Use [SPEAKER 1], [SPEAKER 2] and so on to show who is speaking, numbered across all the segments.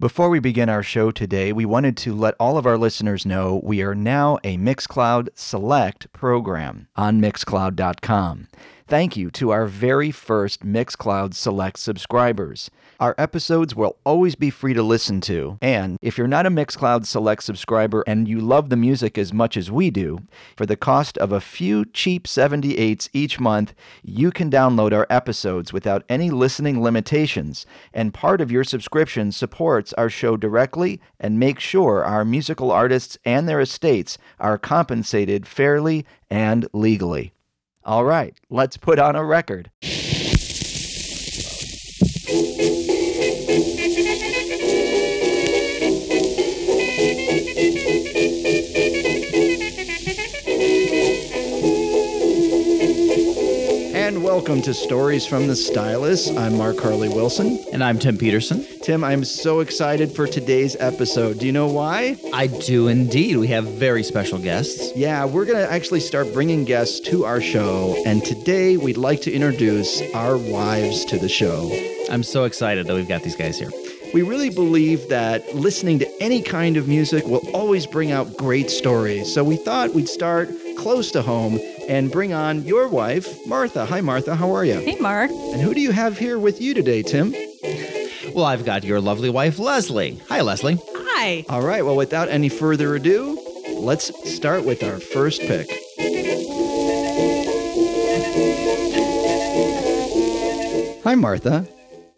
[SPEAKER 1] Before we begin our show today, we wanted to let all of our listeners know we are now a Mixcloud Select program on Mixcloud.com. Thank you to our very first Mixcloud Select subscribers. Our episodes will always be free to listen to, and if you're not a Mixcloud Select subscriber and you love the music as much as we do, for the cost of a few cheap 78s each month, you can download our episodes without any listening limitations, and part of your subscription supports our show directly and makes sure our musical artists and their estates are compensated fairly and legally. All right, let's put on a record. Welcome to Stories from the Stylus. I'm Mark Harley Wilson.
[SPEAKER 2] And I'm Tim Peterson.
[SPEAKER 1] Tim, I'm so excited for today's episode. Do you know why?
[SPEAKER 2] I do indeed. We have very special guests.
[SPEAKER 1] Yeah, we're going to actually start bringing guests to our show. And today we'd like to introduce our wives to the show.
[SPEAKER 2] I'm so excited that we've got these guys here.
[SPEAKER 1] We really believe that listening to any kind of music will always bring out great stories. So we thought we'd start close to home and bring on your wife, Martha. Hi, Martha. How are you?
[SPEAKER 3] Hey, Mark.
[SPEAKER 1] And who do you have here with you today, Tim?
[SPEAKER 2] Well, I've got your lovely wife, Leslie. Hi, Leslie.
[SPEAKER 3] Hi.
[SPEAKER 1] All right. Well, without any further ado, let's start with our first pick. Hi, Martha.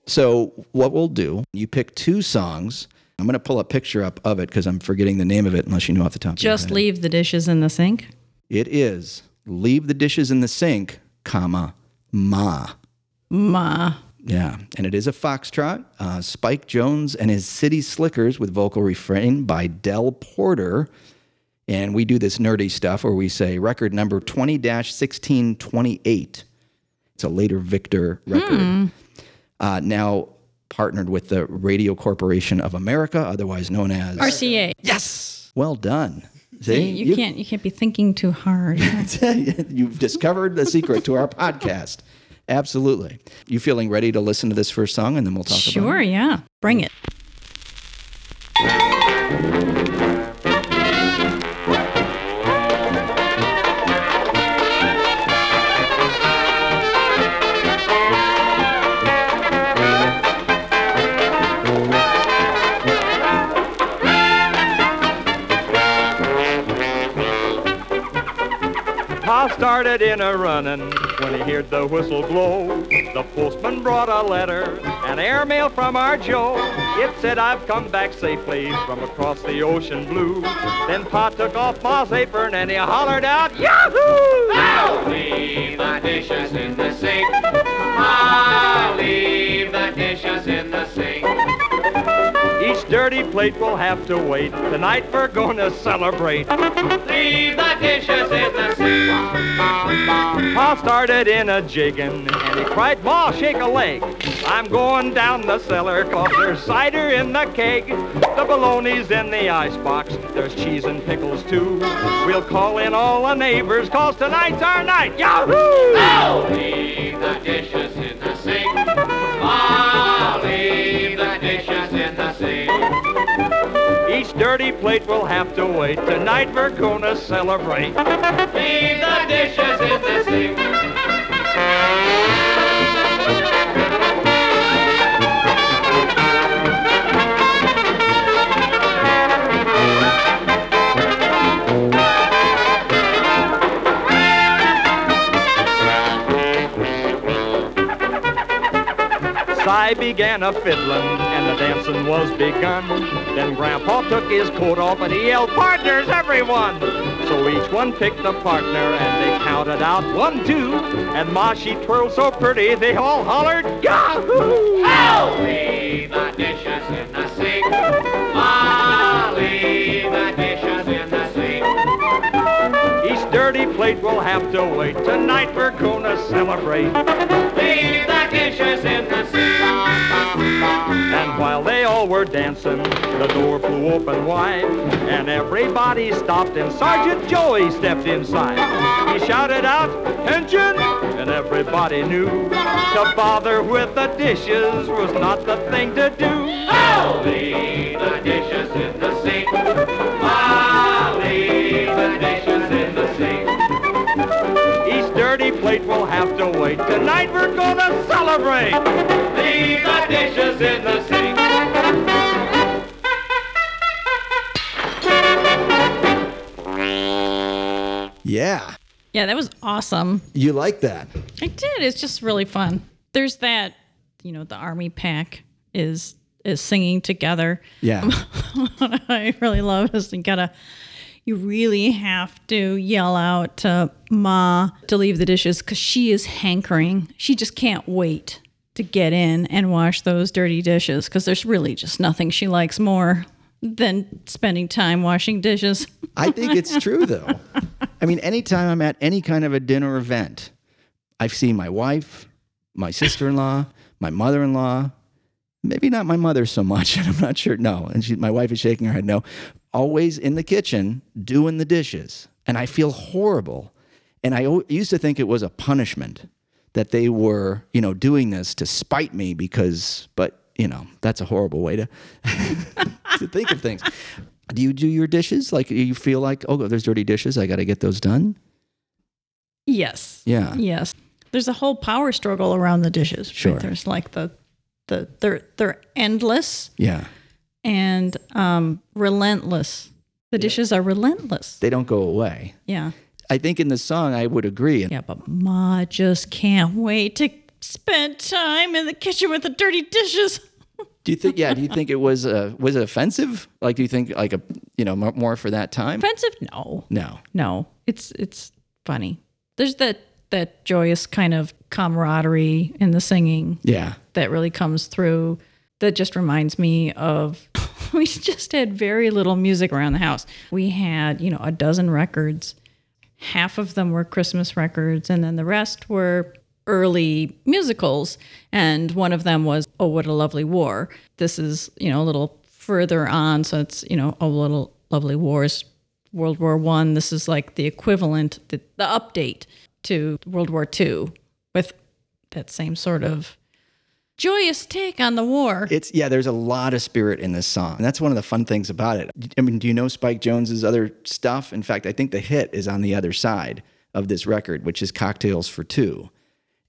[SPEAKER 1] So, what we'll do, you pick two songs. I'm going to pull a picture up of it because I'm forgetting the name of it unless you know off the top of your
[SPEAKER 3] Just
[SPEAKER 1] head.
[SPEAKER 3] leave the dishes in the sink.
[SPEAKER 1] It is Leave the Dishes in the Sink, comma, Ma.
[SPEAKER 3] Ma.
[SPEAKER 1] Yeah, and it is a foxtrot. Uh, Spike Jones and his City Slickers with vocal refrain by Del Porter. And we do this nerdy stuff where we say record number 20 1628. It's a later Victor record. Uh, now partnered with the Radio Corporation of America, otherwise known as.
[SPEAKER 3] RCA.
[SPEAKER 1] Yes! Well done.
[SPEAKER 3] See,
[SPEAKER 1] See?
[SPEAKER 3] you, can't you can't be thinking too hard.
[SPEAKER 1] You've discovered the secret to our podcast. Absolutely. You feeling ready to listen to this first song and then we'll talk about it?
[SPEAKER 3] sure, yeah. Bring it.
[SPEAKER 4] Started in a running when he heard the whistle blow. The postman brought a letter, an airmail from our Joe. It said, I've come back safely from across the ocean blue. Then Pa took off Ma's apron and he hollered out, Yahoo!
[SPEAKER 5] Now leave the dishes in the sink. Ah, leave the dishes in the sink.
[SPEAKER 4] Each dirty plate will have to wait. Tonight we're gonna celebrate.
[SPEAKER 5] Leave the dishes in the sink.
[SPEAKER 4] Pa started in a jiggin' and he cried, Ma, shake a leg. I'm going down the cellar 'cause there's cider in the keg. The bologna's in the icebox. There's cheese and pickles too. We'll call in all the neighbors 'cause tonight's our night. Yahoo!
[SPEAKER 5] Now leave the dishes in the sink. Ah,
[SPEAKER 4] Each dirty plate will have to wait. Tonight we're gonna celebrate.
[SPEAKER 5] Leave the dishes in the sink.
[SPEAKER 4] Cy began a fiddlin' and the dancing was begun. Then Grandpa took his coat off and he yelled, Partners, everyone! So each one picked a partner and they counted out one, two. And Ma, she twirled so pretty, they all hollered, Yahoo!
[SPEAKER 5] Now leave the dishes in the sink. Ah, leave the dishes in the sink.
[SPEAKER 4] Each dirty plate will have to wait. Tonight we're gonna celebrate.
[SPEAKER 5] Leave the dishes in the sink.
[SPEAKER 4] And while they all were dancing, the door flew open wide, and everybody stopped, and Sergeant Joey stepped inside. He shouted out, "Attention!" and everybody knew to bother with the dishes was not the thing to do.
[SPEAKER 5] Oh, leave the dishes in the sink. Ah, leave the dishes in the sink.
[SPEAKER 4] Each dirty plate will have to wait. Tonight we're gonna celebrate.
[SPEAKER 5] Leave the dishes in the sink.
[SPEAKER 1] Yeah.
[SPEAKER 3] That was awesome.
[SPEAKER 1] You like that?
[SPEAKER 3] I did. It's just really fun. There's that, you know, the army pack is is singing together.
[SPEAKER 1] Yeah.
[SPEAKER 3] what I really love is you gotta, you really have to yell out to Ma to leave the dishes because she is hankering. She just can't wait to get in and wash those dirty dishes because there's really just nothing she likes more than spending time washing dishes.
[SPEAKER 1] I think it's true though. I mean, anytime I'm at any kind of a dinner event, I've seen my wife, my sister-in-law, my mother-in-law, maybe not my mother so much, I'm not sure. No, and she, my wife is shaking her head. No, always in the kitchen doing the dishes, and I feel horrible. And I used to think it was a punishment that they were, you know, doing this to spite me because, but you know, that's a horrible way to to think of things. Do you do your dishes? Like do you feel like, oh, there's dirty dishes. I got to get those done.
[SPEAKER 3] Yes.
[SPEAKER 1] Yeah.
[SPEAKER 3] Yes. There's a whole power struggle around the dishes. right?
[SPEAKER 1] Sure.
[SPEAKER 3] There's like the the they're they're endless
[SPEAKER 1] Yeah.
[SPEAKER 3] and um relentless. The dishes are relentless.
[SPEAKER 1] They don't go away.
[SPEAKER 3] Yeah.
[SPEAKER 1] I think in the song I would agree.
[SPEAKER 3] Yeah, but Ma just can't wait to spend time in the kitchen with the dirty dishes.
[SPEAKER 1] Do you think? Yeah. Do you think it was uh, was it offensive? Like, do you think like a you know more, more for that time?
[SPEAKER 3] Offensive? No.
[SPEAKER 1] No.
[SPEAKER 3] No. It's it's funny. There's that that joyous kind of camaraderie in the singing
[SPEAKER 1] Yeah.
[SPEAKER 3] that really comes through that just reminds me of we just had very little music around the house. We had, you know, a dozen records. Half of them were Christmas records and then the rest were early musicals and one of them was Oh What a Lovely War. This is, you know, a little further on so it's, you know, Oh Little Lovely Wars World War 1. This is like the equivalent the, the update to World War 2 with that same sort of joyous take on the war.
[SPEAKER 1] It's yeah. There's a lot of spirit in this song, and that's one of the fun things about it. I mean, do you know Spike Jones's other stuff? In fact, I think the hit is on the other side of this record, which is "Cocktails for Two.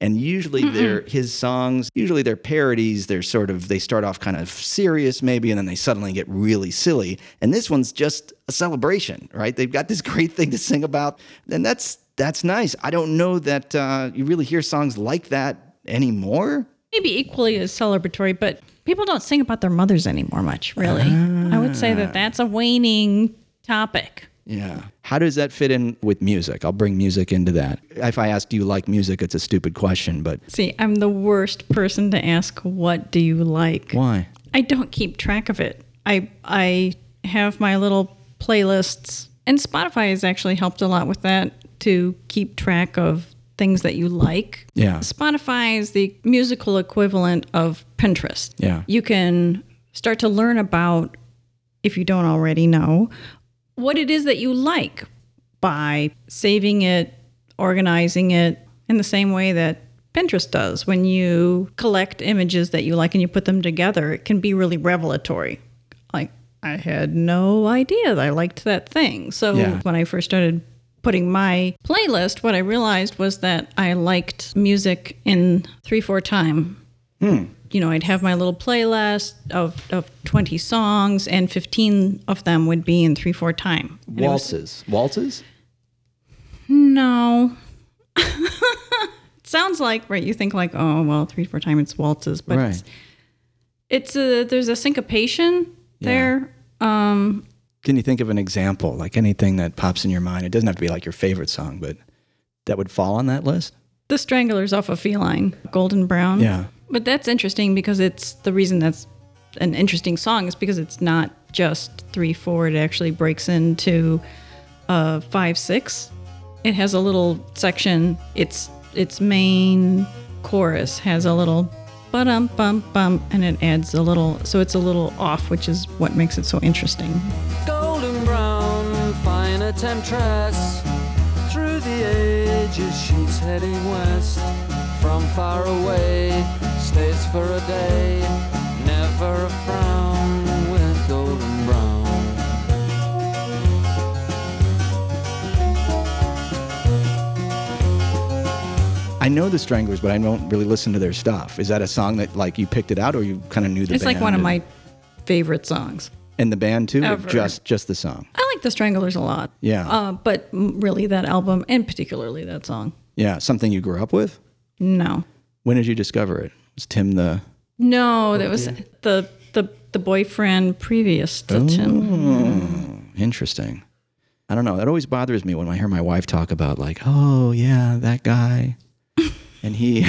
[SPEAKER 1] And usually they're his songs, usually they're parodies. They're sort of they start off kind of serious maybe and then they suddenly get really silly. And this one's just a celebration, right? They've got this great thing to sing about. And that's that's nice. I don't know that uh, you really hear songs like that anymore.
[SPEAKER 3] Maybe equally as celebratory, but people don't sing about their mothers anymore much, really. I would say that that's a waning topic.
[SPEAKER 1] Yeah. How does that fit in with music? I'll bring music into that. If I ask, do you like music? It's a stupid question, but
[SPEAKER 3] See, I'm the worst person to ask what do you like?
[SPEAKER 1] why?
[SPEAKER 3] I don't keep track of it. I I have my little playlists and Spotify has actually helped a lot with that to keep track of things that you like.
[SPEAKER 1] Yeah.
[SPEAKER 3] Spotify is the musical equivalent of Pinterest.
[SPEAKER 1] Yeah.
[SPEAKER 3] You can start to learn about if you don't already know what it is that you like by saving it, organizing it in the same way that Pinterest does. When you collect images that you like and you put them together, it can be really revelatory. Like, I had no idea that I liked that thing. So
[SPEAKER 1] Yeah.
[SPEAKER 3] when I first started putting my playlist, what I realized was that I liked music in three, four time. Hmm. You know, I'd have my little playlist of, of 20 songs, and 15 of them would be in three, four time. And it was-
[SPEAKER 1] Waltzes. Waltzes?
[SPEAKER 3] no. Sounds like right. You think like, oh well, three four time it's waltzes, but
[SPEAKER 1] Right.
[SPEAKER 3] it's, it's a there's a syncopation there. Um,
[SPEAKER 1] Can you think of an example, like anything that pops in your mind? It doesn't have to be like your favorite song, but that would fall on that list?
[SPEAKER 3] the Stranglers off of Feline, Golden Brown.
[SPEAKER 1] Yeah.
[SPEAKER 3] But that's interesting because it's the reason that's an interesting song is because it's not just three four. It actually breaks into uh, five six. It has a little section. Its its main chorus has a little ba dum bum bum, and it adds a little, so it's a little off, which is what makes it so interesting.
[SPEAKER 6] golden brown, fine temptress. Through the ages, she's heading west. From far away, stays for a day. Never a frown with golden brown.
[SPEAKER 1] I know the Stranglers, but I don't really listen to their stuff. Is that a song that like you picked it out, or you kind of knew the
[SPEAKER 3] It's
[SPEAKER 1] band?
[SPEAKER 3] like one of
[SPEAKER 1] and-
[SPEAKER 3] my favorite songs.
[SPEAKER 1] and the band too, or
[SPEAKER 3] Ever.
[SPEAKER 1] just just the song.
[SPEAKER 3] I like the Stranglers a lot.
[SPEAKER 1] Yeah.
[SPEAKER 3] Uh, but really, that album, and particularly that song.
[SPEAKER 1] Yeah, something you grew up with.
[SPEAKER 3] No.
[SPEAKER 1] When did you discover it? Was Tim the?
[SPEAKER 3] No, that oh, was the, the, the boyfriend previous to Tim.
[SPEAKER 1] Oh, interesting. I don't know. That always bothers me when I hear my wife talk about like, oh yeah, that guy, and he,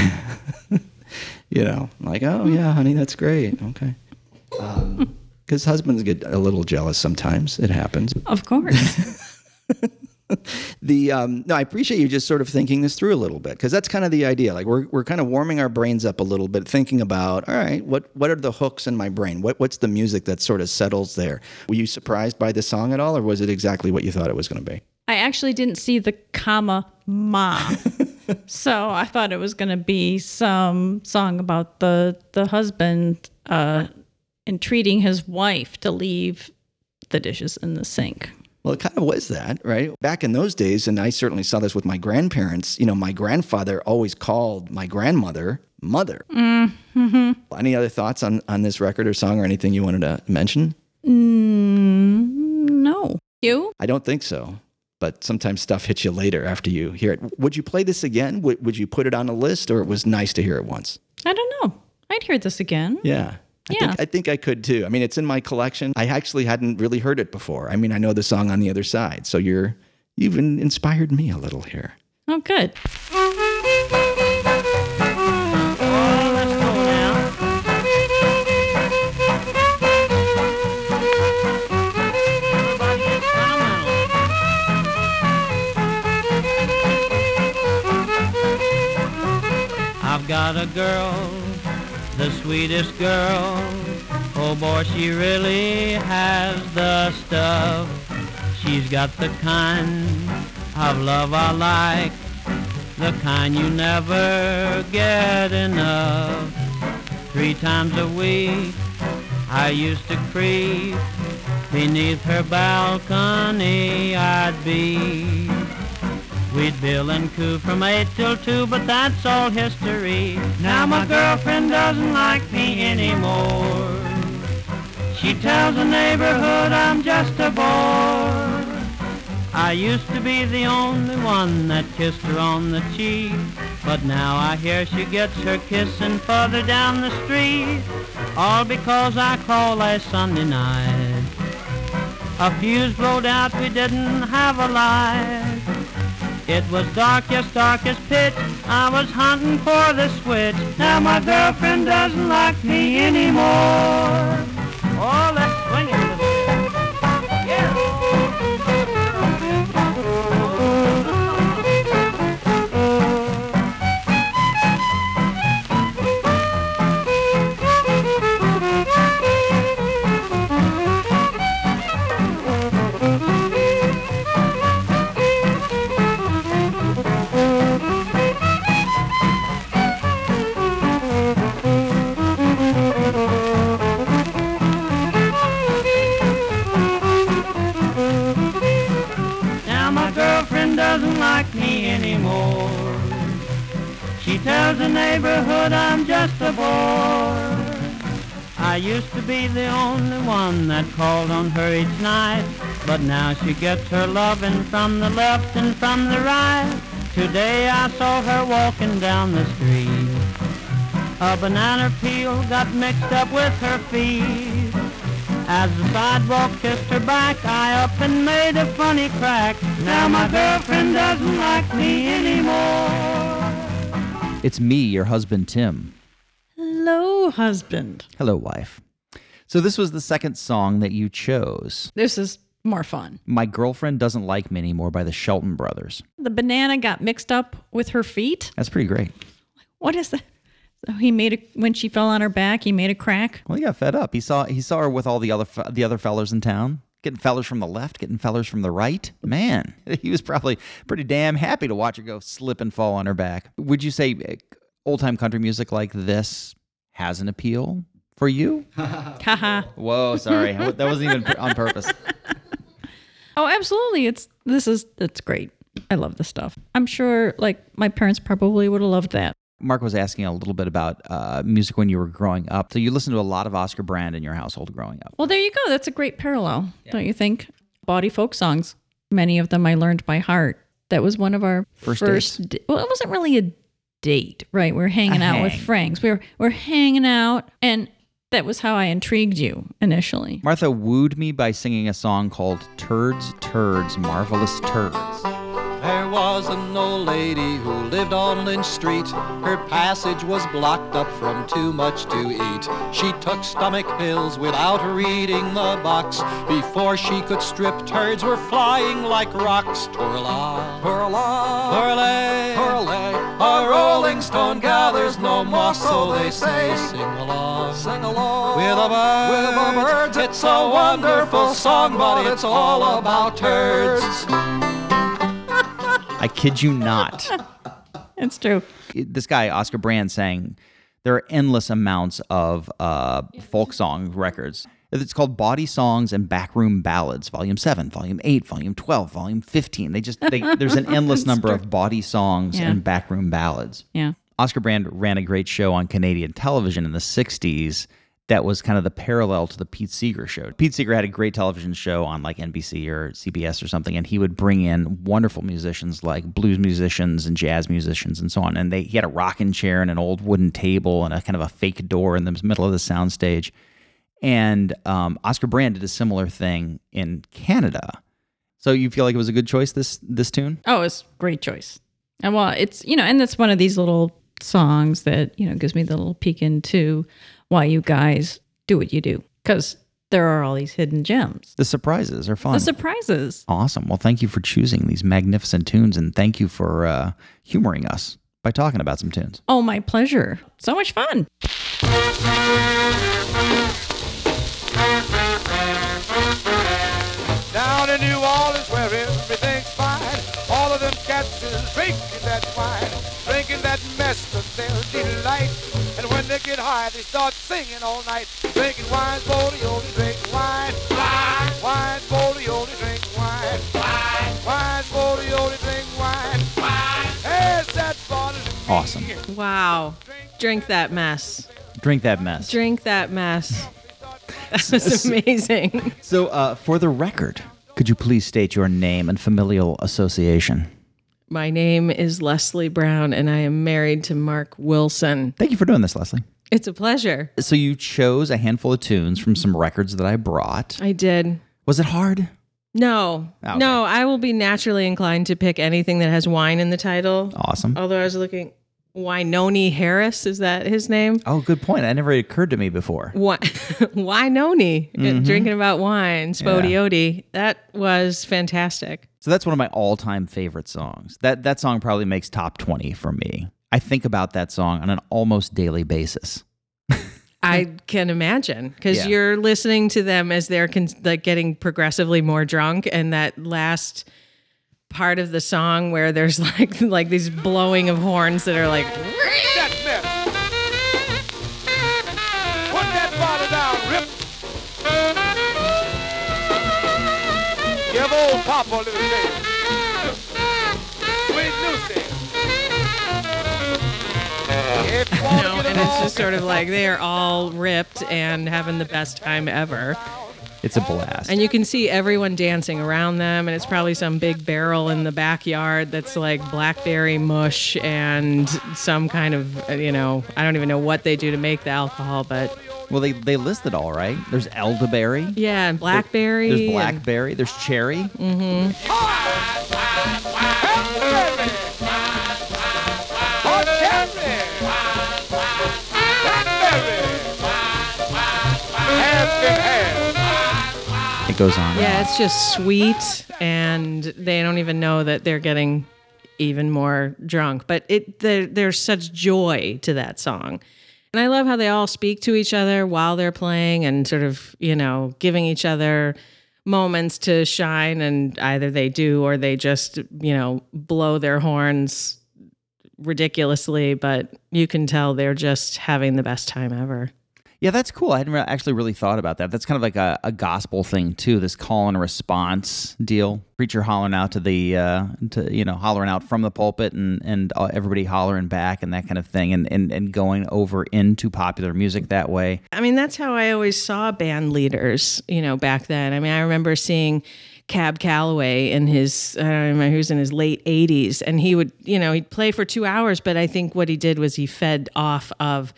[SPEAKER 1] you know, like, oh yeah, honey, that's great. Okay. Um, because husbands get a little jealous sometimes. It happens.
[SPEAKER 3] Of course.
[SPEAKER 1] The um, no, I appreciate you just sort of thinking this through a little bit because that's kind of the idea. Like we're we're kind of warming our brains up a little bit, thinking about all right, what what are the hooks in my brain? What what's the music that sort of settles there? Were you surprised by the song at all, or was it exactly what you thought it was going to be?
[SPEAKER 3] I actually didn't see the comma ma. so I thought it was going to be some song about the the husband uh, entreating his wife to leave the dishes in the sink.
[SPEAKER 1] Well, it kind of was that, right? Back in those days, and I certainly saw this with my grandparents, you know, my grandfather always called my grandmother mother. Mm-hmm. Any other thoughts on, on this record or song or anything you wanted to mention?
[SPEAKER 3] Mm, no. You?
[SPEAKER 1] I don't think so. But sometimes stuff hits you later after you hear it. Would you play this again? Would, would you put it on a list or it was nice to hear it once?
[SPEAKER 3] I don't know. I'd hear this again.
[SPEAKER 1] Yeah. I
[SPEAKER 3] Yeah.
[SPEAKER 1] think I think I could too. I mean, it's in my collection. I actually hadn't really heard it before. I mean, I know the song on the other side. So you're you've inspired me a little here.
[SPEAKER 3] Oh, good.
[SPEAKER 7] I've got a girl, the sweetest girl. Oh boy, she really has the stuff. She's got the kind of love I like, the kind you never get enough. Three times a week, I used to creep beneath her balcony. I'd be We'd bill and coo from eight till two, but that's all history. Now my girlfriend doesn't like me anymore. She tells the neighborhood I'm just a bore. I used to be the only one that kissed her on the cheek, but now I hear she gets her kissing further down the street, all because I called last Sunday night. A fuse blowed out, we didn't have a light. It was dark, yes, dark as pitch. I was hunting for the switch. Now my girlfriend doesn't like me anymore. Oh, let's swing it She tells the neighborhood I'm just a bore. I used to be the only one that called on her each night, but now she gets her loving from the left and from the right. Today I saw her walking down the street. A banana peel got mixed up with her feet. As the sidewalk kissed her back, I up and made a funny crack. Now my girlfriend doesn't like me anymore.
[SPEAKER 8] It's me, your husband, Tim.
[SPEAKER 3] Hello, husband.
[SPEAKER 8] Hello, wife. So, this was the second song that you chose.
[SPEAKER 3] This is more fun.
[SPEAKER 8] My Girlfriend Doesn't Like Me Anymore by the Shelton Brothers.
[SPEAKER 3] The banana got mixed up with her feet.
[SPEAKER 8] That's pretty great.
[SPEAKER 3] What is that? So he made a when she fell on her back, he made a crack.
[SPEAKER 8] Well, he got fed up. He saw he saw her with all the other the other fellers in town, getting fellers from the left, getting fellers from the right. Man, he was probably pretty damn happy to watch her go slip and fall on her back. Would you say eh, old time country music like this has an appeal for you? Whoa, sorry, that wasn't even on purpose.
[SPEAKER 3] Oh, absolutely. It's this is it's great. I love this stuff. I'm sure like my parents probably would have loved that.
[SPEAKER 8] Mark was asking a little bit about uh, music when you were growing up. So you listened to a lot of Oscar Brand in your household growing up.
[SPEAKER 3] Well, there you go. That's a great parallel, don't you think? Body folk songs. Many of them I learned by heart. That was one of our
[SPEAKER 8] First
[SPEAKER 3] first. di- well, it wasn't really a date, right? We're hanging
[SPEAKER 8] A
[SPEAKER 3] out with
[SPEAKER 8] hang.
[SPEAKER 3] friends. We were we're hanging out, and that was how I intrigued you initially.
[SPEAKER 8] Martha wooed me by singing a song called Turds, Turds, Marvelous Turds.
[SPEAKER 6] There was an old lady who lived on Lynch Street. Her passage was blocked up from too much to eat. She took stomach pills without reading the box. Before she could strip, turds were flying like rocks. Twirla, twirla, twirlay, twirlay. A rolling stone gathers no moss, so they say. Sing along, sing along with the birds. With the birds. It's a wonderful song, but it's all about turds.
[SPEAKER 8] I kid you not.
[SPEAKER 3] It's true.
[SPEAKER 8] this guy Oscar Brand saying there are endless amounts of uh, folk song records. It's called Bawdy Songs and Backroom Ballads, Volume Seven, Volume Eight, Volume Twelve, Volume Fifteen. They just they, there's an endless number of body songs
[SPEAKER 3] Yeah.
[SPEAKER 8] and backroom ballads.
[SPEAKER 3] Yeah.
[SPEAKER 8] Oscar Brand ran a great show on Canadian television in the 60s that was kind of the parallel to the Pete Seeger show. Pete Seeger had a great television show on like NBC or CBS or something, and he would bring in wonderful musicians like blues musicians and jazz musicians and so on. And they he had a rocking chair and an old wooden table and a kind of a fake door in the middle of the soundstage. And um, Oscar Brand did a similar thing in Canada. So you feel like it was a good choice this this tune?
[SPEAKER 3] Oh, it's great choice. And well, it's you know, and it's one of these little songs that you know gives me the little peek into why you guys do what you do because there are all these hidden gems,
[SPEAKER 8] The surprises are fun.
[SPEAKER 3] the surprises.
[SPEAKER 8] Awesome. Well, thank you for choosing these magnificent tunes, and thank you for uh, humoring us by talking about some tunes.
[SPEAKER 3] Oh, my pleasure. So much fun.
[SPEAKER 4] Down in New Orleans where everything's fine. All of them cats is drinking that wine, drinking that mess of their delight. And when they get high, they start singing all night. Drinking wine, boldy, oldie, drink wine. Wine, wine, boldy, oldie, drink wine. Wine, wine, boldy, oldie, drink wine. Wine, there's that bottle.
[SPEAKER 8] Awesome.
[SPEAKER 9] Wow. Drink that mess.
[SPEAKER 8] Drink that mess.
[SPEAKER 9] Drink that mess. That was amazing.
[SPEAKER 8] So, uh, for the record, could you please state your name and familial association?
[SPEAKER 9] My name is Leslie Brown, and I am married to Mark Wilson.
[SPEAKER 8] Thank you for doing this, Leslie.
[SPEAKER 9] It's a pleasure.
[SPEAKER 8] So, you chose a handful of tunes from some records that I brought.
[SPEAKER 9] I did.
[SPEAKER 8] Was it hard?
[SPEAKER 9] No, ah,
[SPEAKER 8] Okay.
[SPEAKER 9] no, I will be naturally inclined to pick anything that has wine in the title.
[SPEAKER 8] Awesome.
[SPEAKER 9] Although I was looking, Wynonie Harris, is that his name?
[SPEAKER 8] Oh, good point. That never occurred to me before.
[SPEAKER 9] Wy- Wynonie, uh,
[SPEAKER 8] Mm-hmm.
[SPEAKER 9] drinking about wine, Spo-Dee-O-Dee. That was fantastic.
[SPEAKER 8] So that's one of my all-time favorite songs. That that song probably makes top 20 for me. I think about that song on an almost daily basis.
[SPEAKER 9] I can imagine because
[SPEAKER 8] Yeah.
[SPEAKER 9] you're listening to them as they're con- like getting progressively more drunk, and that last part of the song where there's like like these blowing of horns that are like
[SPEAKER 4] that mess. Put that bottle down, Rip. Give old Papa a little dance. With Lucy. If you wanna
[SPEAKER 9] no, and it's just sort of like they are all ripped and having the best time ever.
[SPEAKER 8] It's a blast.
[SPEAKER 9] And you can see everyone dancing around them, and it's probably some big barrel in the backyard that's like blackberry mush and some kind of, uh, you know, I don't even know what they do to make the alcohol, but
[SPEAKER 8] well, they they list it all, right? There's elderberry.
[SPEAKER 9] yeah, and blackberry.
[SPEAKER 8] There's
[SPEAKER 9] and-
[SPEAKER 8] blackberry. There's cherry.
[SPEAKER 4] hot
[SPEAKER 8] goes on.
[SPEAKER 9] Yeah, it's just sweet, and they don't even know that they're getting even more drunk. But it there, there's such joy to that song. And I love how they all speak to each other while they're playing and sort of, you know, giving each other moments to shine and either they do or they just, you know, blow their horns ridiculously, but you can tell they're just having the best time ever.
[SPEAKER 8] Yeah, that's cool. I hadn't re- actually really thought about that. That's kind of like a, a gospel thing too. This call and response deal. Preacher hollering out to the, uh, to you know, hollering out from the pulpit, and and everybody hollering back, and that kind of thing, and and and going over into popular music that way.
[SPEAKER 9] I mean, that's how I always saw band leaders, you know, back then. I mean, I remember seeing Cab Calloway in his, I don't remember, he was in his late 80s, and he would, you know, he'd play for two hours, but I think what he did was he fed off of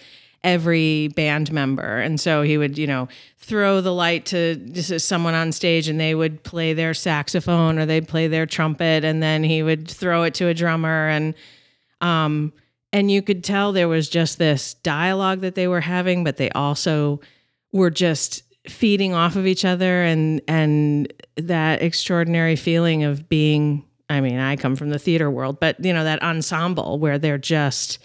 [SPEAKER 9] every band member. And so he would, you know, throw the light to just someone on stage and they would play their saxophone or they'd play their trumpet and then he would throw it to a drummer and um and you could tell there was just this dialogue that they were having, but they also were just feeding off of each other and and that extraordinary feeling of being I mean, I come from the theater world, but you know, that ensemble where they're just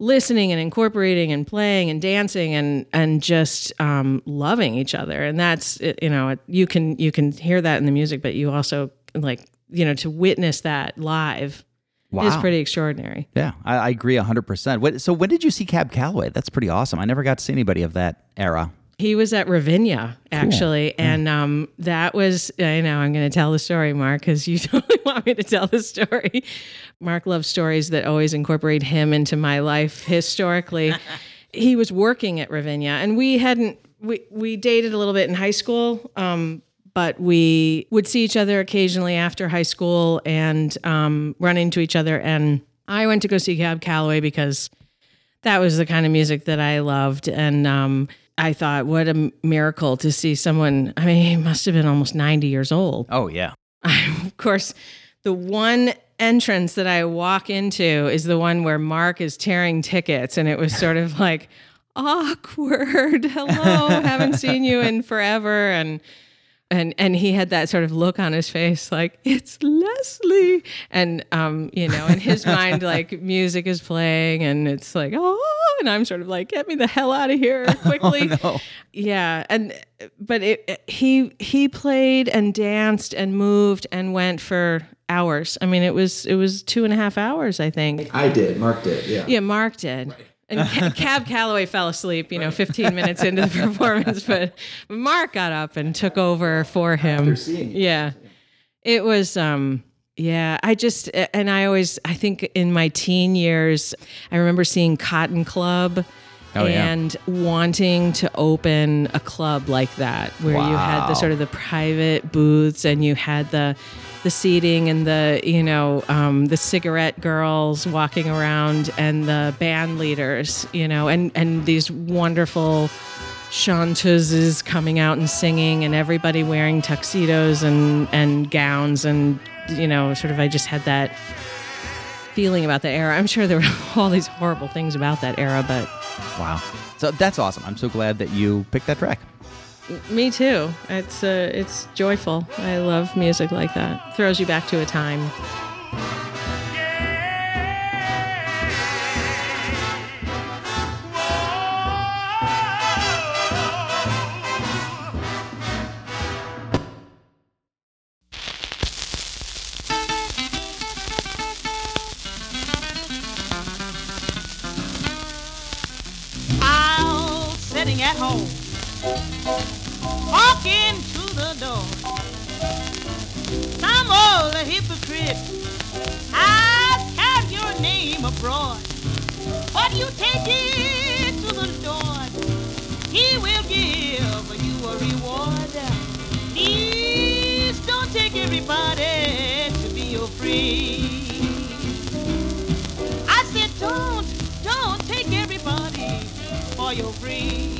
[SPEAKER 9] listening and incorporating and playing and dancing and and just um, loving each other and that's you know you can you can hear that in the music but you also like you know to witness that live is
[SPEAKER 8] Wow.
[SPEAKER 9] pretty extraordinary
[SPEAKER 8] Yeah, I, I agree hundred percent. So when did you see Cab Calloway? That's pretty awesome. I never got to see anybody of that era.
[SPEAKER 9] He was at ravinia actually and um, that was i know i'm going to tell the story mark because you totally want me to tell the story. Mark loves stories that always incorporate him into my life historically. He was working at ravinia and we hadn't we, we dated a little bit in high school um, but we would see each other occasionally after high school and um, run into each other and i went to go see cab calloway because that was the kind of music that I loved. And um, I thought, what a miracle to see someone. I mean, he must have been almost 90 years old.
[SPEAKER 8] Oh yeah.
[SPEAKER 9] of course, the one entrance that I walk into is the one where Mark is tearing tickets. And it was sort of like, awkward. Hello, haven't seen you in forever. And and and he had that sort of look on his face like it's leslie and um you know in his mind like music is playing and it's like oh and i'm sort of like get me the hell out of here quickly yeah and but it, it- he he played and danced and moved and went for hours i mean it was it was two and a half hours i think
[SPEAKER 1] I did. Mark did. Yeah.
[SPEAKER 9] yeah, Mark did. And Ca- Cab Calloway fell asleep, you know, 15 minutes into the performance, but Mark got up and took over for him. Yeah. It was um yeah, I just and I always I think in my teen years I remember seeing Cotton Club
[SPEAKER 8] Oh, yeah.
[SPEAKER 9] and wanting to open a club like that where you had the sort of the private booths and you had the the seating and the you know um, the cigarette girls walking around and the band leaders you know and and these wonderful chanteuses coming out and singing and everybody wearing tuxedos and and gowns and you know sort of I just had that feeling about the era. I'm sure there were all these horrible things about that era, but
[SPEAKER 8] Wow. So that's awesome. I'm so glad that you picked that track.
[SPEAKER 9] me too. It's uh, it's joyful. I love music like that. Throws you back to a time.
[SPEAKER 10] For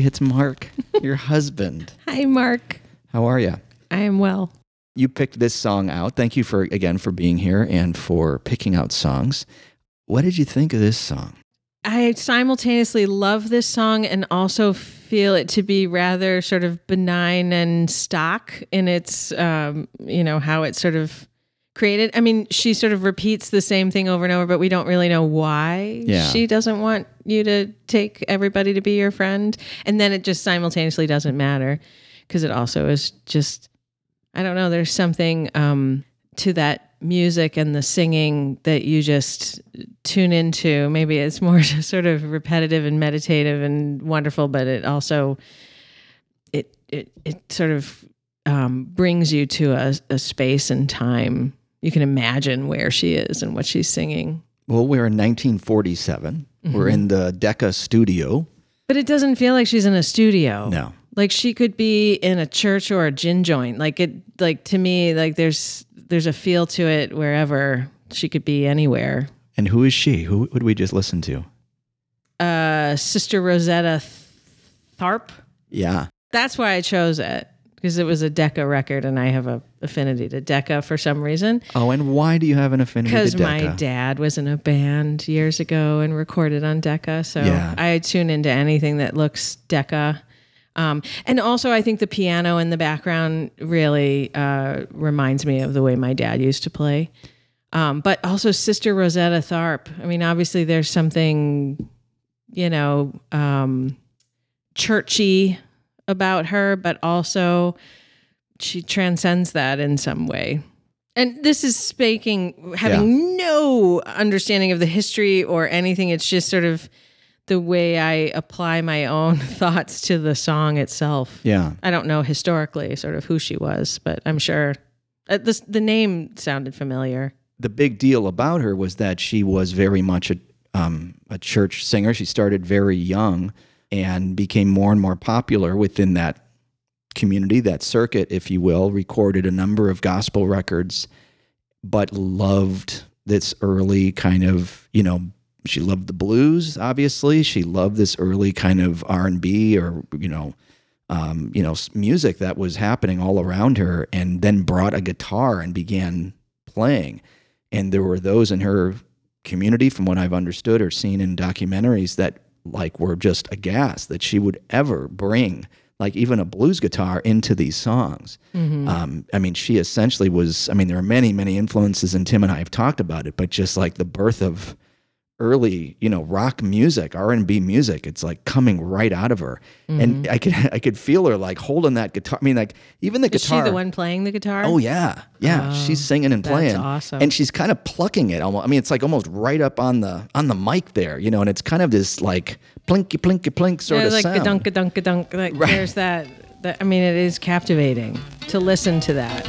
[SPEAKER 1] It's Mark, your husband.
[SPEAKER 9] Hi, Mark.
[SPEAKER 1] How are you?
[SPEAKER 9] I am well.
[SPEAKER 1] You picked this song out. Thank you for again for being here and for picking out songs. What did you think of this song?
[SPEAKER 9] I simultaneously love this song and also feel it to be rather sort of benign and stock in its, um, you know, how it sort of created. I mean, she sort of repeats the same thing over and over, but we don't really know why
[SPEAKER 1] Yeah.
[SPEAKER 9] she doesn't want you to take everybody to be your friend. And then it just simultaneously doesn't matter because it also is just, I don't know, there's something um, to that music and the singing that you just tune into. Maybe it's more just sort of repetitive and meditative and wonderful, but it also it it it sort of um, brings you to a, a space and time. You can imagine where she is and what she's singing.
[SPEAKER 1] Well, we're in 1947. We're in the Decca studio.
[SPEAKER 9] But it doesn't feel like she's in a studio.
[SPEAKER 1] No.
[SPEAKER 9] Like she could be in a church or a gin joint. Like it like to me, like there's there's a feel to it wherever she could be anywhere.
[SPEAKER 1] And who is she? Who would we just listen to?
[SPEAKER 9] Uh Sister Rosetta Tharpe.
[SPEAKER 1] Yeah.
[SPEAKER 9] That's why I chose it. Because it was a Decca record and I have a affinity to Decca for some reason.
[SPEAKER 1] Oh, and why do you have an affinity to Decca?
[SPEAKER 9] Because my dad was in a band years ago and recorded on Decca. So
[SPEAKER 1] Yeah.
[SPEAKER 9] I tune into anything that looks Decca. Um, and also, I think the piano in the background really uh, reminds me of the way my dad used to play. Um, but also, Sister Rosetta Tharpe. I mean, obviously, there's something, you know, um, churchy about her, but also she transcends that in some way. And this is speaking, having no understanding of the history or anything. It's just sort of the way I apply my own thoughts to the song itself.
[SPEAKER 1] Yeah.
[SPEAKER 9] I don't know historically sort of who she was, but I'm sure uh, this, the name sounded familiar.
[SPEAKER 1] the big deal about her was that she was very much a um, a church singer. She started very young and became more and more popular within that community, that circuit, if you will. Recorded a number of gospel records, but loved this early kind of you know she loved the blues. Obviously, she loved this early kind of R and B or you know um, you know, music that was happening all around her, and then brought a guitar and began playing. And there were those in her community, from what I've understood or seen in documentaries, that like were just aghast that she would ever bring like even a blues guitar into these songs. Um, I mean, she essentially was. I mean, there are many, many influences, and Tim and I have talked about it, but just like the birth of early you know rock music r&b music it's like coming right out of her and mm-hmm. i could i could feel her like holding that guitar i mean like even the guitar.
[SPEAKER 9] Is
[SPEAKER 1] guitar
[SPEAKER 9] she the one playing the guitar?
[SPEAKER 1] oh yeah yeah she's oh, singing and
[SPEAKER 9] that's
[SPEAKER 1] playing
[SPEAKER 9] awesome.
[SPEAKER 1] and she's kind of plucking it almost i mean it's like almost right up on the on the mic there you know and it's kind of this like plinky plinky plink sort
[SPEAKER 9] Yeah,
[SPEAKER 1] of
[SPEAKER 9] like
[SPEAKER 1] sound
[SPEAKER 9] dunk a dunk a dunk. Like
[SPEAKER 1] Right.
[SPEAKER 9] there's that, that. I mean, it is captivating to listen to that.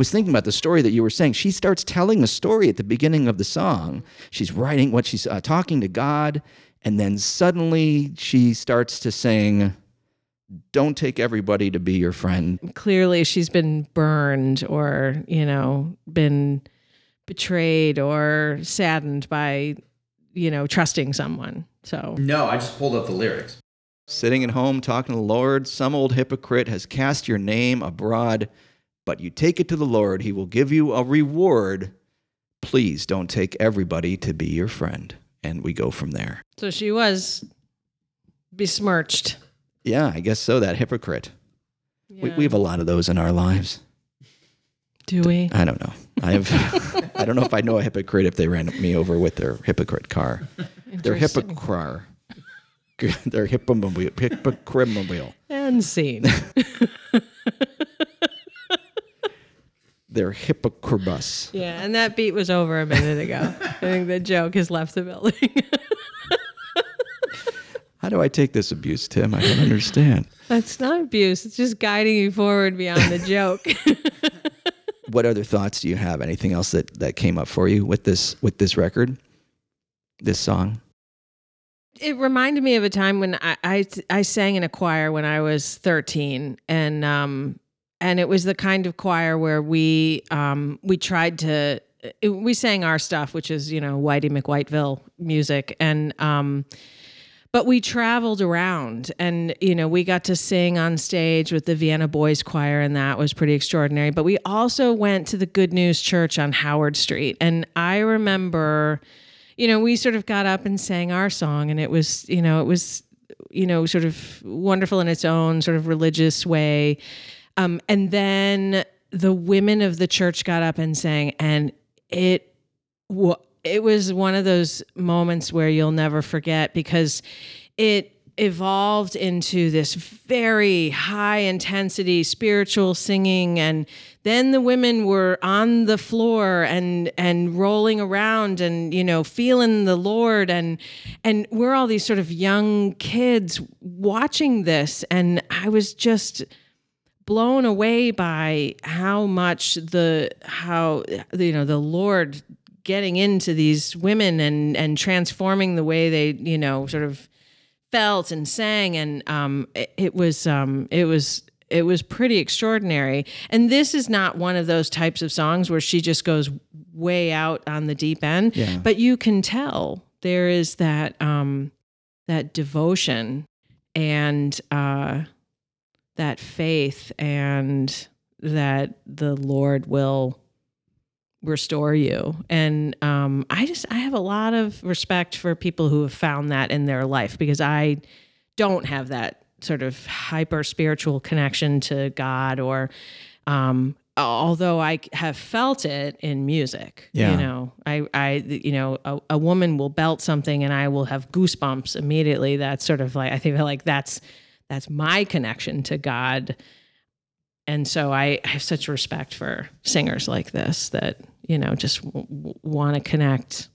[SPEAKER 1] Was thinking about the story that you were saying. She starts telling a story at the beginning of the song. She's writing what she's uh, talking to God, and then suddenly she starts to sing, "Don't take everybody to be your friend."
[SPEAKER 9] Clearly, she's been burned or you know been betrayed or saddened by you know trusting someone. So
[SPEAKER 8] No, I just pulled up the lyrics.
[SPEAKER 1] Sitting at home talking to the Lord, some old hypocrite has cast your name abroad. But you take it to the Lord, He will give you a reward. Please don't take everybody to be your friend. And we go from there.
[SPEAKER 9] So she was besmirched.
[SPEAKER 1] Yeah, I guess so. That hypocrite. We,
[SPEAKER 9] Yeah.
[SPEAKER 1] we have a lot of those in our lives.
[SPEAKER 9] Do we?
[SPEAKER 1] I don't know. I have. I don't know if I know a hypocrite if they ran me over with their hypocrite car.
[SPEAKER 9] Interesting.
[SPEAKER 1] hypocrite. They're hippomobile. Hypocrite.
[SPEAKER 9] And scene.
[SPEAKER 1] They're hypocribus.
[SPEAKER 9] yeah, and that beat was over a minute ago. I think the joke has left the building.
[SPEAKER 1] How do I take this abuse, Tim? I don't understand.
[SPEAKER 9] That's not abuse. It's just guiding you forward beyond the joke.
[SPEAKER 1] What other thoughts do you have? Anything else that, that came up for you with this with this record, this song?
[SPEAKER 9] it reminded me of a time when I, I I sang in a choir when I was 13 and um and it was the kind of choir where we um we tried to we sang our stuff which is you know Whitey McWhiteville music. And um but we traveled around and you know we got to sing on stage with the Vienna Boys Choir and that was pretty extraordinary. But we also went to the Good News Church on Howard Street. And I remember you know we sort of got up and sang our song and it was you know it was you know sort of wonderful in its own sort of religious way um, and then the women of the church got up and sang and it wa it was one of those moments where you'll never forget because it evolved into this very high intensity spiritual singing and then the women were on the floor and and rolling around and you know feeling the lord. And and we're all these sort of young kids watching this and i was just blown away by how much the how you know the lord getting into these women and and transforming the way they you know sort of felt and sang. And um it, it was um it was it was pretty extraordinary. And this is not one of those types of songs where she just goes way out on the deep end.
[SPEAKER 1] Yeah.
[SPEAKER 9] but you can tell there is that um that devotion and uh that faith and that the Lord will restore you. And um, I just I have a lot of respect for people who have found that in their life because I don't have that sort of hyper spiritual connection to God or um although I have felt it in music
[SPEAKER 1] Yeah.
[SPEAKER 9] you know I I you know a, a woman will belt something and I will have goosebumps immediately that's sort of like I think like that's that's my connection to God and so I have such respect for singers like this that you know just w- w- want to connect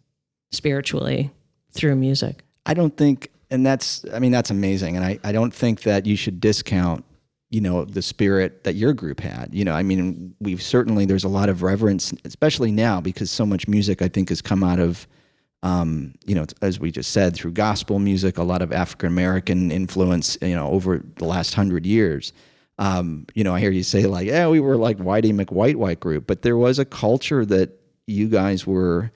[SPEAKER 9] spiritually through music
[SPEAKER 1] I don't think, and that's, I mean, that's amazing. And I, I don't think that you should discount, you know, the spirit that your group had. You know, I mean, we've certainly, there's a lot of reverence, especially now because so much music, I think, has come out of, um, you know, as we just said, through gospel music, a lot of African American influence, you know, over the last hundred years. Um, you know, I hear you say like, yeah, we were like Whitey McWhite White group, but there was a culture that you guys were,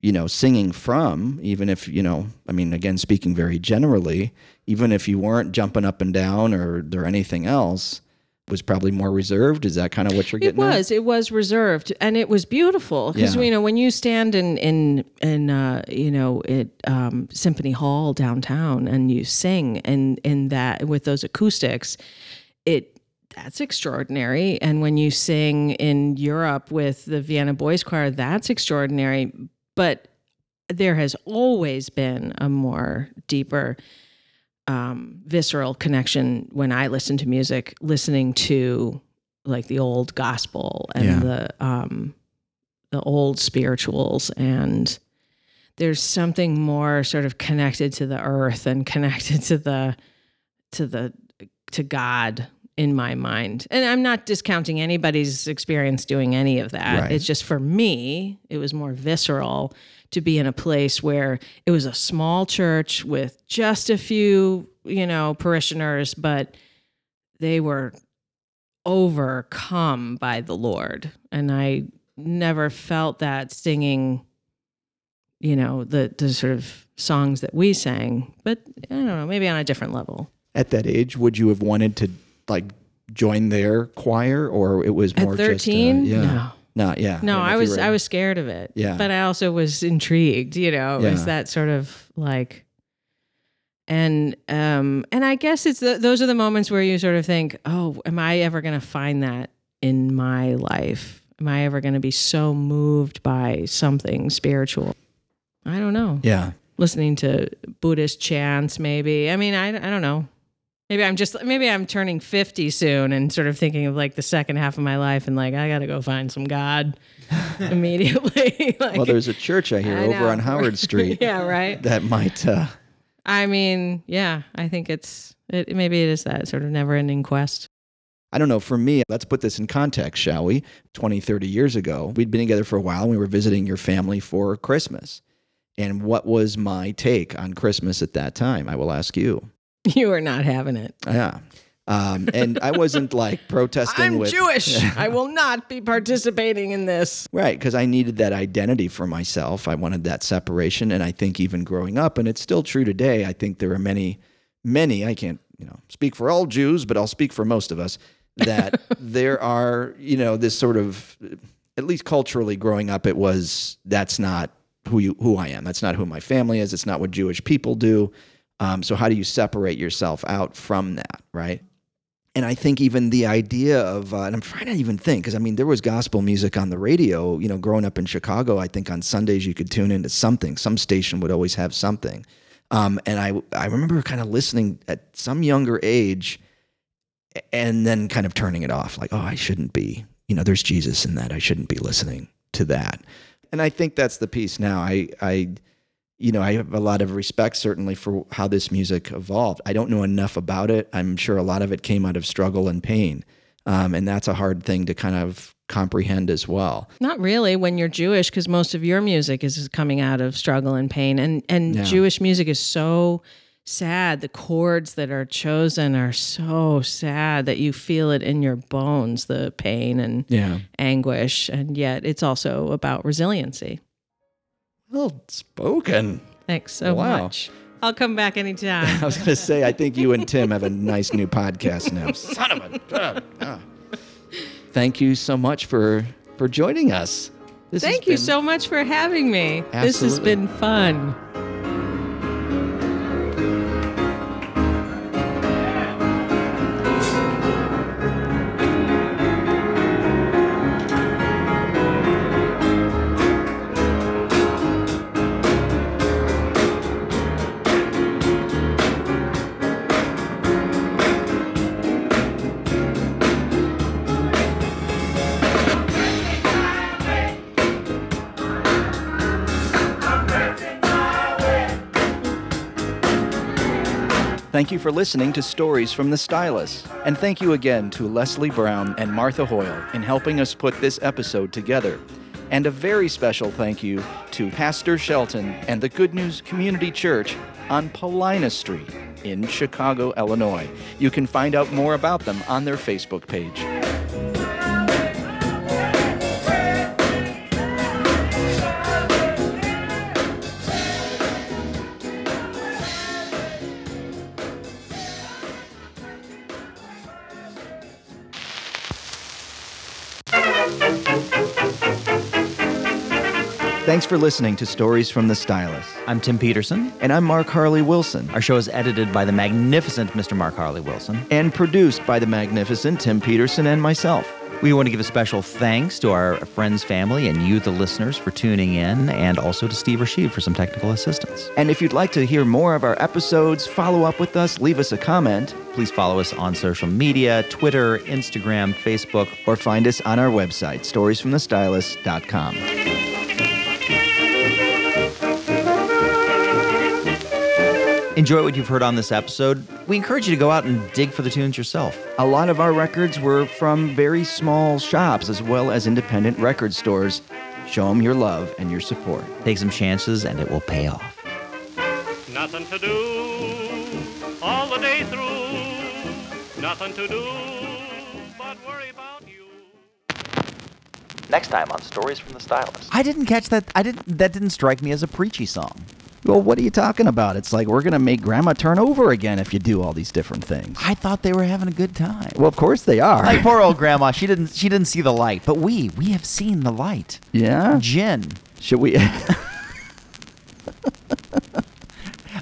[SPEAKER 1] you know, singing from, even if, you know, I mean, again, speaking very generally, even if you weren't jumping up and down or or anything else, was probably more reserved. Is that kind of what you're
[SPEAKER 9] It
[SPEAKER 1] getting at?
[SPEAKER 9] was. It was reserved, and it was beautiful because
[SPEAKER 1] Yeah.
[SPEAKER 9] you know when you stand in in in uh, you know at um, Symphony Hall downtown and you sing and in that with those acoustics, it that's extraordinary. And when you sing in Europe with the Vienna Boys Choir, that's extraordinary. But there has always been a more deeper um, visceral connection when I listen to music, listening to like the old gospel and
[SPEAKER 1] Yeah.
[SPEAKER 9] the um, the old spirituals, and there's something more sort of connected to the earth and connected to the to the to God in my mind. And I'm not discounting anybody's experience doing any of that.
[SPEAKER 1] Right.
[SPEAKER 9] It's just for me, it was more visceral to be in a place where it was a small church with just a few, you know, parishioners, but they were overcome by the Lord. And I never felt that singing, you know, the the sort of songs that we sang, but I don't know, maybe on a different level.
[SPEAKER 1] At that age, would you have wanted to like join their choir, or it was more
[SPEAKER 9] At 13?
[SPEAKER 1] just uh, yeah,
[SPEAKER 9] No.
[SPEAKER 1] not yeah.
[SPEAKER 9] No,
[SPEAKER 1] don't know
[SPEAKER 9] I was
[SPEAKER 1] were-
[SPEAKER 9] I was scared of it.
[SPEAKER 1] Yeah.
[SPEAKER 9] But I also was intrigued, you know. It
[SPEAKER 1] Yeah.
[SPEAKER 9] was that sort of like and um and I guess it's the, those are the moments where you sort of think, "Oh, am I ever going to find that in my life? Am I ever going to be so moved by something spiritual?" I don't know.
[SPEAKER 1] yeah.
[SPEAKER 9] Listening to Buddhist chants maybe. I mean, I I don't know. Maybe I'm just maybe I'm turning 50 soon and sort of thinking of like the second half of my life and like I got to go find some God immediately. like,
[SPEAKER 1] Well, there's a church I hear
[SPEAKER 9] I
[SPEAKER 1] over on Howard Street
[SPEAKER 9] yeah, right.
[SPEAKER 1] that might. Uh,
[SPEAKER 9] I mean, yeah, I think it's it, maybe it is that sort of never-ending quest.
[SPEAKER 1] I don't know. For me, let's put this in context, shall we? 20, 30 years ago, we'd been together for a while and we were visiting your family for Christmas. And what was my take on Christmas at that time? I will ask you.
[SPEAKER 9] You are not having it.
[SPEAKER 1] Yeah. Um, and I wasn't like protesting
[SPEAKER 9] I'm
[SPEAKER 1] with
[SPEAKER 9] Jewish. I will not be participating in this.
[SPEAKER 1] Right, because I needed that identity for myself. I wanted that separation. And I think even growing up, and it's still true today, I think there are many, many, I can't, you know, speak for all Jews, but I'll speak for most of us, that there are, you know, this sort of, at least culturally growing up, it was, that's not who you, who I am. That's not who my family is. It's not what Jewish people do. Um, so how do you separate yourself out from that, right? And I think even the idea of, uh, and I'm trying to even think, because I mean, there was gospel music on the radio, you know, growing up in Chicago. I think on Sundays you could tune into something. Some station would always have something. Um, and I, I remember kind of listening at some younger age and then kind of turning it off like, oh, I shouldn't be, you know, there's Jesus in that. I shouldn't be listening to that. And I think that's the piece now. I, I, you know, I have a lot of respect certainly for how this music evolved. I don't know enough about it. I'm sure a lot of it came out of struggle and pain. Um, and that's a hard thing to kind of comprehend as well.
[SPEAKER 9] Not really when you're Jewish, because most of your music is coming out of struggle and pain, and and
[SPEAKER 1] Yeah.
[SPEAKER 9] Jewish music is so sad. The chords that are chosen are so sad that you feel it in your bones, the pain and
[SPEAKER 1] Yeah.
[SPEAKER 9] anguish, and yet it's also about resiliency.
[SPEAKER 1] Well spoken.
[SPEAKER 9] Thanks so
[SPEAKER 1] Wow.
[SPEAKER 9] much. I'll come back anytime.
[SPEAKER 1] I was going to say, I think you and Tim have a nice new podcast now. Son of a. ah. Thank you so much for for joining us. This
[SPEAKER 9] Thank you
[SPEAKER 1] been-
[SPEAKER 9] so much for having me. This has been fun.
[SPEAKER 1] Thank you for listening to Stories from the Stylus. And thank you again to Leslie Brown and Martha Hoyle in helping us put this episode together. And a very special thank you to Pastor Shelton and the Good News Community Church on Paulina Street in Chicago, Illinois. You can find out more about them on their Facebook page. Thanks for listening to Stories from the Stylus.
[SPEAKER 8] I'm Tim Peterson.
[SPEAKER 1] And I'm Mark Harley Wilson.
[SPEAKER 8] Our show is edited by the magnificent Mr. Mark Harley Wilson.
[SPEAKER 1] and produced by the magnificent Tim Peterson and myself.
[SPEAKER 8] We want to give a special thanks to our friends, family, and you, the listeners, for tuning in, and also to Steve Rashid for some technical assistance.
[SPEAKER 1] And if you'd like to hear more of our episodes, follow up with us, leave us a comment,
[SPEAKER 8] Please follow us on social media Twitter, Instagram, Facebook.
[SPEAKER 1] or find us on our website, storiesfromthestylus.com.
[SPEAKER 8] Enjoy what you've heard on this episode. We encourage you to go out and dig for the tunes yourself.
[SPEAKER 1] A lot of our records were from very small shops as well as independent record stores. Show them your love and your support.
[SPEAKER 8] Take some chances, and it will pay off.
[SPEAKER 4] Nothing to do all the day through. Nothing to do but worry about you.
[SPEAKER 1] Next time on Stories from the Stylus.
[SPEAKER 8] I didn't catch that. I didn't. That didn't strike me as a preachy song.
[SPEAKER 1] Well, what are you talking about? It's like we're going to make grandma turn over again if you do all these different things.
[SPEAKER 8] I thought they were having a good time.
[SPEAKER 1] Well, of course they are.
[SPEAKER 8] Like poor old grandma, she didn't she didn't see the light, but we we have seen the light.
[SPEAKER 1] yeah?
[SPEAKER 8] Gin.
[SPEAKER 1] Should we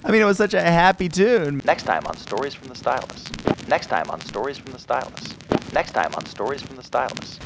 [SPEAKER 8] I mean, it was such a happy tune.
[SPEAKER 11] Next time on Stories from the Stylus. Next time on Stories from the Stylus. Next time on Stories from the Stylus.